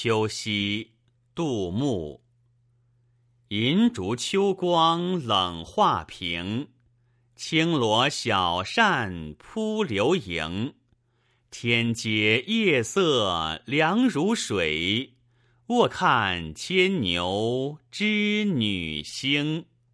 秋夕杜牧。银烛秋光冷画屏轻罗小扇扑流萤。天阶夜色凉如水卧看牵牛织女星。